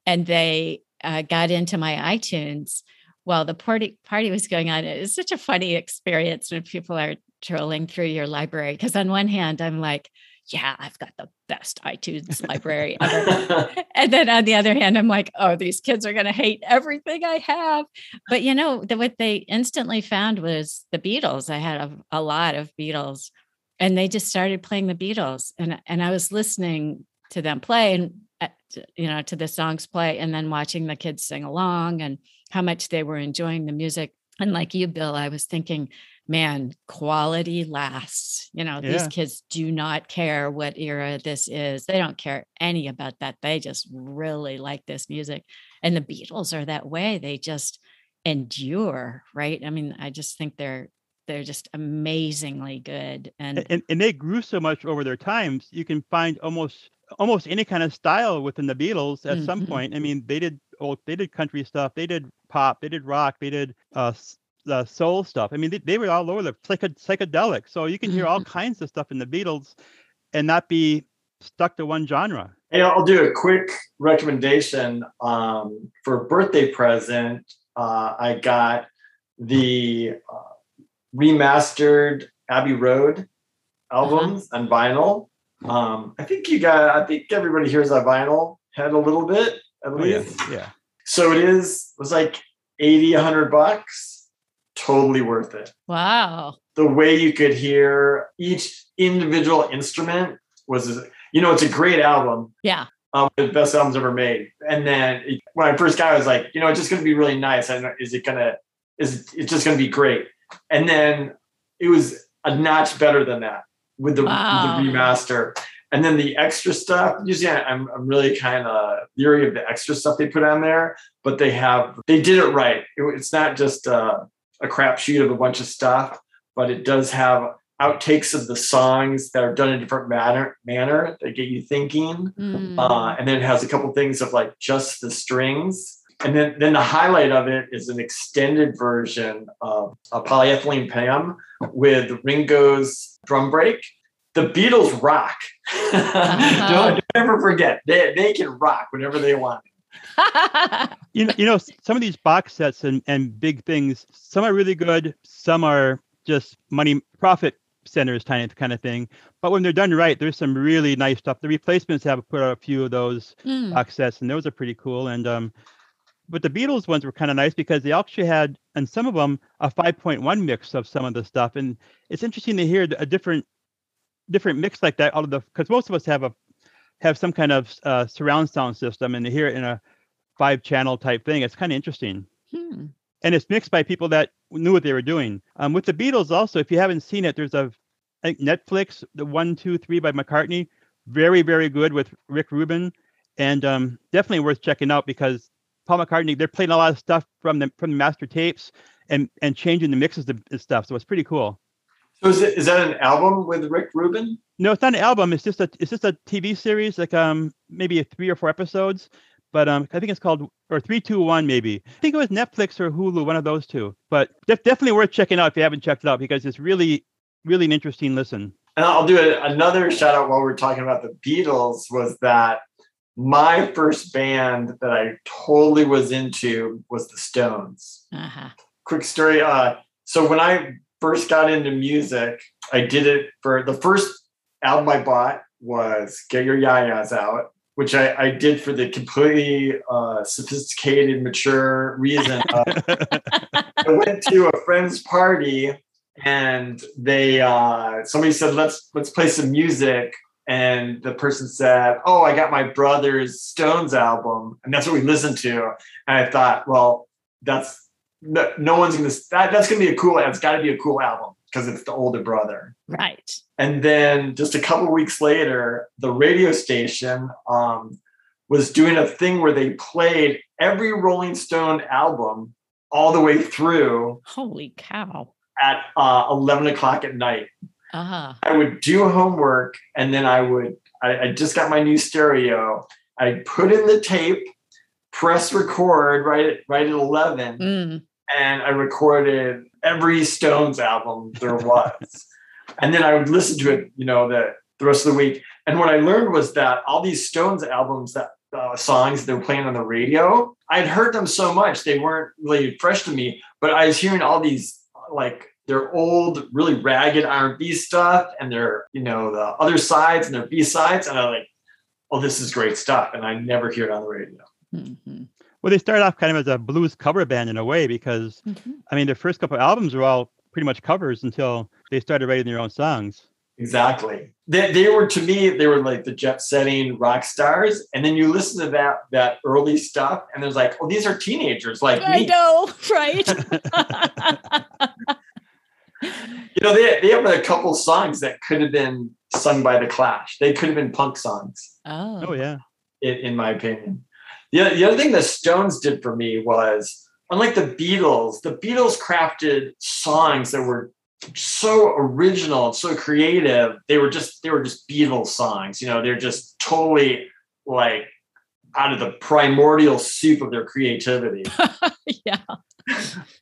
and they uh, got into my itunes while the party party was going on. It was such a funny experience when people are trolling through your library because on one hand i'm like yeah, I've got the best iTunes library ever. and then on the other hand, I'm like, oh, these kids are going to hate everything I have. But you know, the, what they instantly found was the Beatles. I had a, a lot of Beatles and they just started playing the Beatles. And, and I was listening to them play and, uh, you know, to the songs play and then watching the kids sing along and how much they were enjoying the music. And like you, Bill, I was thinking, man, quality lasts. You know, yeah. these kids do not care what era this is. They don't care any about that. They just really like this music. And the Beatles are that way. They just endure, right? I mean, I just think they're they're just amazingly good. And and, and they grew so much over their times. You can find almost almost any kind of style within the Beatles at mm-hmm. some point. I mean, they did old they did country stuff, they did pop, they did rock, they did uh, the soul stuff. I mean, they, they were all over the psych- psychedelic. So you can hear all mm-hmm. kinds of stuff in the Beatles and not be stuck to one genre. Hey, I'll do a quick recommendation um, for a birthday present. Uh, I got the uh, remastered Abbey Road albums uh-huh. on vinyl. Um, I think you got. I think everybody hears that vinyl had a little bit at least. Oh, yeah. yeah. So it is. It was like 80, 100 bucks totally worth it. Wow. The way you could hear each individual instrument was, you know, it's a great album. Yeah. Um, the best albums ever made. And then it, when I first got, it, I was like, you know, it's just going to be really nice. I know, is it gonna, is it just going to be great? And then it was a notch better than that with the, wow. the remaster. And then the extra stuff, usually I'm, I'm really kind of leery of the extra stuff they put on there, but they have, they did it right. It, it's not just, uh, a crapshoot of a bunch of stuff, but it does have outtakes of the songs that are done in a different manner manner that get you thinking. Mm. Uh, and then it has a couple things of like just the strings. And then, then the highlight of it is an extended version of a Polythene Pam with Ringo's drum break. The Beatles rock. Uh-huh. don't, don't ever forget, they, they can rock whenever they want you know, you know, some of these box sets and, and big things, some are really good, some are just money profit centers kind of kind of thing. But when they're done right, there's some really nice stuff. The replacements have put out a few of those mm. box sets, and those are pretty cool. And um, but the Beatles ones were kind of nice because they actually had, and some of them, a 5.1 mix of some of the stuff. And it's interesting to hear a different different mix like that out of the because most of us have a have some kind of uh, surround sound system and to hear it in a five channel type thing. It's kind of interesting. Hmm. And it's mixed by people that knew what they were doing. Um, with the Beatles, also, if you haven't seen it, there's a Netflix, the one, two, three by McCartney, very, very good with Rick Rubin, and um, definitely worth checking out because Paul McCartney, they're playing a lot of stuff from the from the master tapes and and changing the mixes and stuff. So it's pretty cool. So is it is that an album with Rick Rubin? No, it's not an album. It's just a it's just a TV series, like um maybe three or four episodes. But um, I think it's called or three two one maybe. I think it was Netflix or Hulu, one of those two. But def- definitely worth checking out if you haven't checked it out because it's really really an interesting listen. And I'll do a, another shout out while we're talking about the Beatles was that my first band that I totally was into was the Stones. Uh-huh. Quick story. Uh, so when I first got into music, I did it for the first album I bought was Get Your Ya-Ya's Out, which I, I did for the completely uh, sophisticated, mature reason. I went to a friend's party and they uh, somebody said let's let's play some music and the person said oh i got my brother's stones album and that's what we listened to and i thought well that's no, no one's gonna that, that's gonna be a cool it's got to be a cool album because it's the older brother right and then just a couple weeks later the radio station um, was doing a thing where they played every rolling stone album all the way through holy cow at uh, 11 o'clock at night. Uh-huh. I would do homework and then I would, I, I just got my new stereo. i'd put in the tape, press record right at, right at 11, mm. And I recorded every Stones album there was. and then I would listen to it, you know, the, the rest of the week. And what I learned was that all these Stones albums that uh, songs they were playing on the radio, I'd heard them so much they weren't really fresh to me. But I was hearing all these like their old, really ragged R&B stuff and their, you know, the other sides and their B sides. And I'm like, oh, this is great stuff. And I never hear it on the radio. Mm-hmm. Well, they started off kind of as a blues cover band in a way because, mm-hmm. I mean, their first couple of albums were all pretty much covers until they started writing their own songs. Exactly. They, they were to me, they were like the jet setting rock stars. And then you listen to that that early stuff, and there's like, oh, these are teenagers like I me. know, right? you know, they, they have a couple songs that could have been sung by the Clash. They could have been punk songs. Oh, oh yeah. In, in my opinion. The, the other thing the Stones did for me was, unlike the Beatles, the Beatles crafted songs that were so original and so creative. They were just they were just Beatles songs. You know, they're just totally like out of the primordial soup of their creativity. yeah.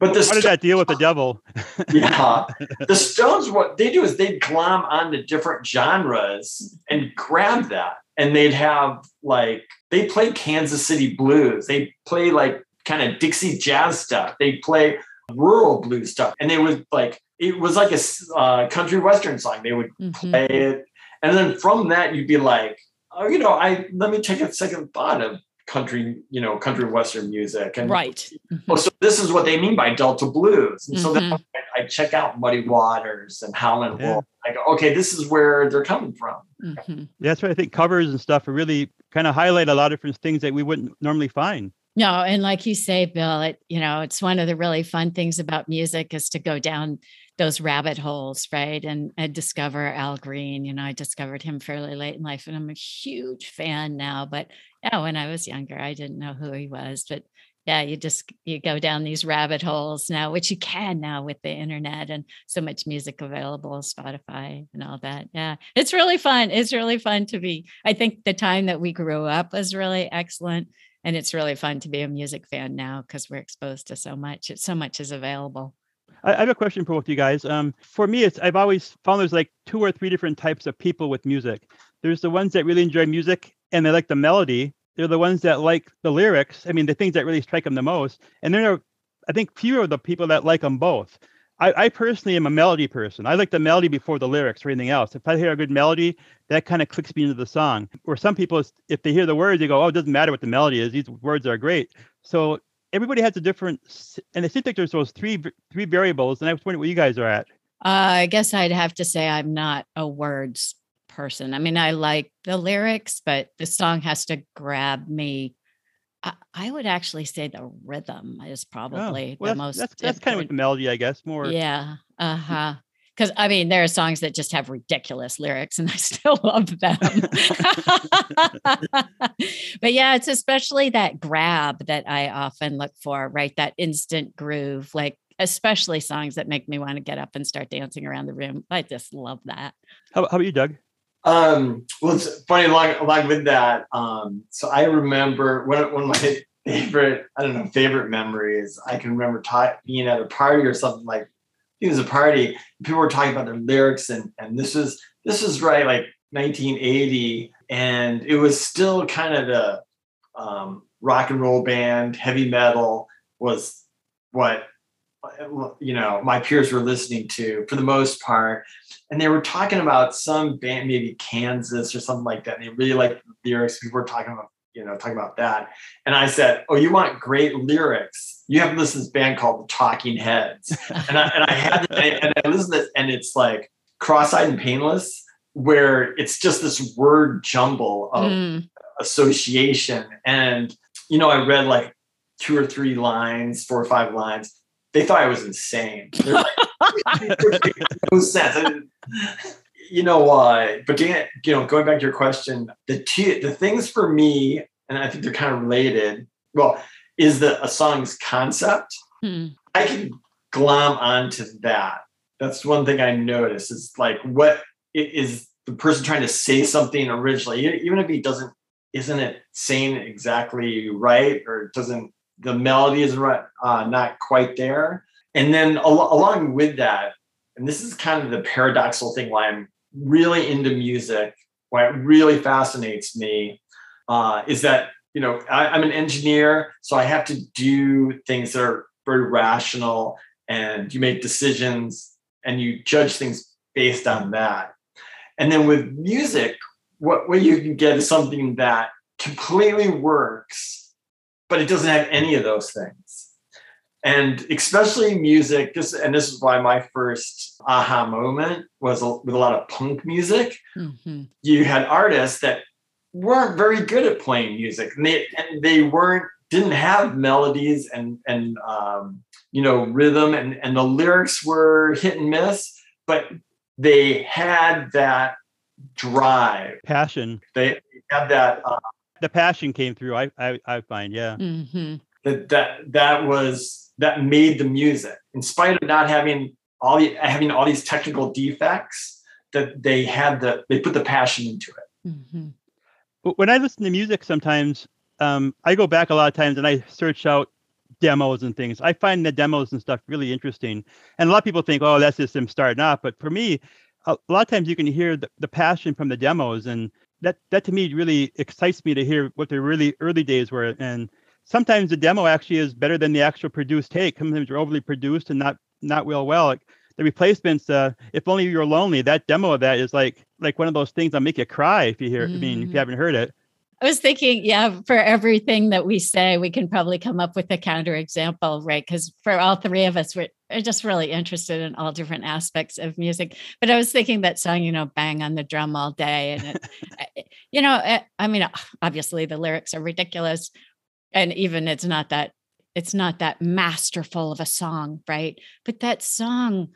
But the how did that deal with the devil? yeah, the Stones. What they do is they glom onto different genres and grab that, and they'd have like they play Kansas City blues. They play like kind of Dixie jazz stuff. They play rural blues stuff, and they would like it was like a uh, country western song. They would mm-hmm. play it, and then from that you'd be like, oh, you know, I let me take a second thought of country, you know, country western music, and right. Mm-hmm. Oh, so this is what they mean by Delta blues, and mm-hmm. so then I, I, check out Muddy Waters and Howlin' yeah. Wolf. I go, okay, this is where they're coming from. Mm-hmm. Yeah, that's why I think covers and stuff are really kind of highlight a lot of different things that we wouldn't normally find. No, and like you say, Bill, it you know, it's one of the really fun things about music is to go down those rabbit holes, right? And, and discover Al Green. You know, I discovered him fairly late in life, and I'm a huge fan now. But yeah, when I was younger, I didn't know who he was. But yeah, you just you go down these rabbit holes now, which you can now with the internet and so much music available, Spotify and all that. Yeah, it's really fun. It's really fun to be. I think the time that we grew up was really excellent and it's really fun to be a music fan now because we're exposed to so much. It's so much is available. I, have a question for both you guys. Um, for me, it's I've always found there's like two or three different types of people with music. There's the ones that really enjoy music and they like the melody. They're the ones that like the lyrics. I mean, the things that really strike them the most. And there are, I think, fewer of the people that like them both. I, I, personally am a melody person. I like the melody before the lyrics or anything else. If I hear a good melody, that kind of clicks me into the song. Or some people, if they hear the words, they go, "Oh, it doesn't matter what the melody is. These words are great." So everybody has a different, and it seems like there's those three three variables. And I was wondering where you guys are at. Uh, I guess I'd have to say I'm not a words person. I mean, I like the lyrics, but the song has to grab me I, would actually say the rhythm is oh, probably oh, well, the most. That's, that's kind of the melody, I guess. More. Yeah. Uh huh. Because I mean, there are songs that just have ridiculous lyrics, and I still love them. but yeah, it's especially that grab that I often look for, right? That instant groove, like especially songs that make me want to get up and start dancing around the room. I just love that. How, how about you, Doug? Um, well, it's funny along along with that. Um, so I remember one one of my favorite, I don't know, favorite memories. I can remember ta- being at a party or something like. I think it was a party. People were talking about their lyrics, and and this was this was right like 1980, and it was still kind of the um, rock and roll band, heavy metal was what you know my peers were listening to for the most part and they were talking about some band maybe kansas or something like that and they really liked the lyrics. People were talking about you know talking about that. And i said oh you want great lyrics. You have to listen to this band called the talking heads. And i, and I had and i listened to it and it's like cross-eyed and painless where it's just this word jumble of mm. association. And you know i read like two or three lines four or five lines they thought I was insane. Like, no sense. you know why? But Dan, you know, going back to your question, the two the things for me, and I think they're kind of related. Well, is the a song's concept. Hmm. I can glom onto that. That's one thing I notice. Is like what is the person trying to say something originally, even if he doesn't, isn't it saying exactly right or doesn't the melody is uh, not quite there. And then al- along with that, and this is kind of the paradoxical thing why I'm really into music, why it really fascinates me, uh, is that you know I, I'm an engineer, so I have to do things that are very rational, and you make decisions and you judge things based on that. And then with music, what, what you can get is something that completely works but it doesn't have any of those things. And especially music, this and this is why my first aha moment was with a lot of punk music. Mm-hmm. You had artists that weren't very good at playing music, and they and they weren't didn't have melodies and and um, you know rhythm, and and the lyrics were hit and miss, but they had that drive, passion. They had that uh, the passion came through. I I, I find, yeah. Mm-hmm. That that that was that made the music, in spite of not having all the having all these technical defects. That they had the they put the passion into it. Mm-hmm. When I listen to music, sometimes um, I go back a lot of times and I search out demos and things. I find the demos and stuff really interesting. And a lot of people think, oh, that's just them starting off. But for me, a lot of times you can hear the, the passion from the demos and that that to me really excites me to hear what the really early days were and sometimes the demo actually is better than the actual produced take sometimes they're overly produced and not not real well like the replacements uh if only you're lonely that demo of that is like like one of those things that make you cry if you hear mm. i mean if you mm. haven't heard it I was thinking, yeah, for everything that we say, we can probably come up with a counterexample, right? Because for all three of us, we're, we're just really interested in all different aspects of music. But I was thinking that song, you know, bang on the drum all day. And, it, you know, eh, I mean, ah, obviously the lyrics are ridiculous. And even it's not that it's not that masterful of a song, right? But that song,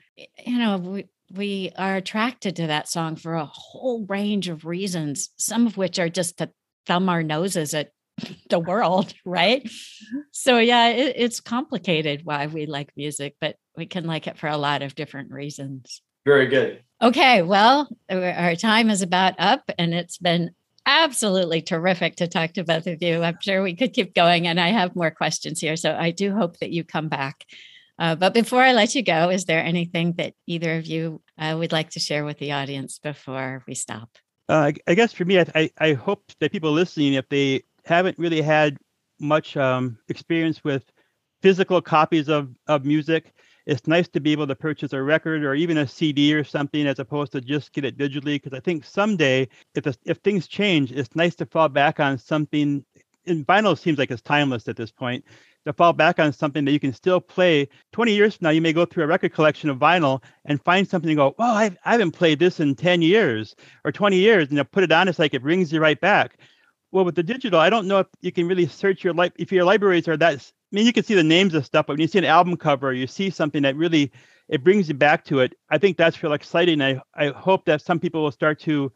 you know, we, we are attracted to that song for a whole range of reasons, some of which are just to thumb our noses at the world, right? Mm-hmm. So, yeah, it, it's complicated why we like music, but we can like it for a lot of different reasons. Very good. Okay, well, our time is about up, and it's been absolutely terrific to talk to both of you. I'm sure we could keep going, and I have more questions here. So, I do hope that you come back. Uh, but before I let you go, is there anything that either of you uh, would like to share with the audience before we stop? Uh, I guess for me, I, I hope that people listening, if they haven't really had much um, experience with physical copies of, of music, it's nice to be able to purchase a record or even a CD or something as opposed to just get it digitally. Because I think someday, if if things change, it's nice to fall back on something. And vinyl seems like it's timeless at this point to fall back on something that you can still play 20 years from now you may go through a record collection of vinyl and find something and go well I've, i haven't played this in 10 years or 20 years and you put it on it's like it brings you right back well with the digital i don't know if you can really search your life if your libraries are that i mean you can see the names of stuff but when you see an album cover you see something that really it brings you back to it. I think that's real exciting. I, I hope that some people will start to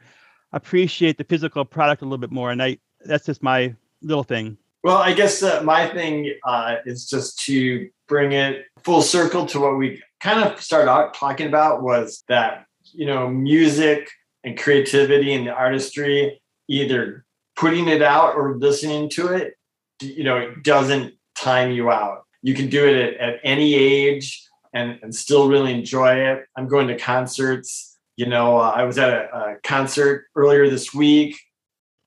appreciate the physical product a little bit more and i that's just my little thing. Well, I guess uh, my thing uh, is just to bring it full circle to what we kind of started out talking about was that, you know, music and creativity and the artistry, either putting it out or listening to it, you know, it doesn't time you out. You can do it at, at any age and, and still really enjoy it. I'm going to concerts. You know, uh, I was at a, a concert earlier this week,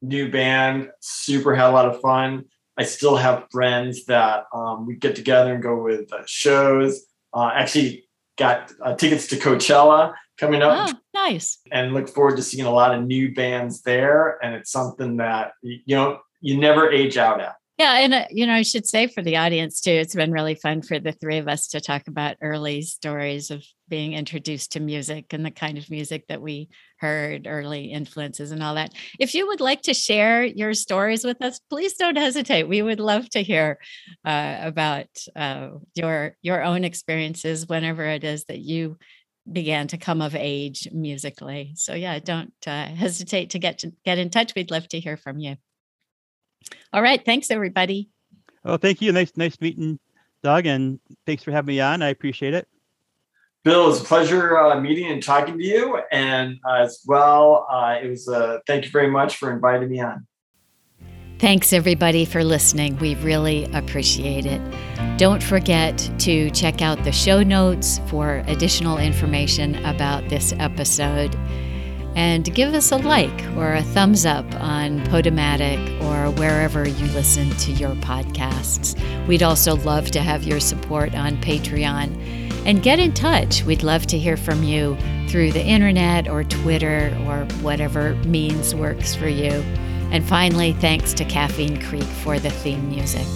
new band, super had a lot of fun I still have friends that um, we get together and go with uh, shows. Uh, actually, got uh, tickets to Coachella coming up. Oh, nice. And look forward to seeing a lot of new bands there. And it's something that, you know, you never age out at. Yeah, and uh, you know, I should say for the audience too, it's been really fun for the three of us to talk about early stories of being introduced to music and the kind of music that we heard, early influences and all that. If you would like to share your stories with us, please don't hesitate. We would love to hear uh, about uh, your your own experiences whenever it is that you began to come of age musically. So yeah, don't uh, hesitate to get to get in touch. We'd love to hear from you. All right. Thanks, everybody. Oh, thank you. Nice, nice meeting, Doug, and thanks for having me on. I appreciate it. Bill, it's a pleasure uh, meeting and talking to you, and uh, as well, uh, it was. Uh, thank you very much for inviting me on. Thanks, everybody, for listening. We really appreciate it. Don't forget to check out the show notes for additional information about this episode and give us a like or a thumbs up on Podomatic or wherever you listen to your podcasts. We'd also love to have your support on Patreon. And get in touch. We'd love to hear from you through the internet or Twitter or whatever means works for you. And finally, thanks to Caffeine Creek for the theme music.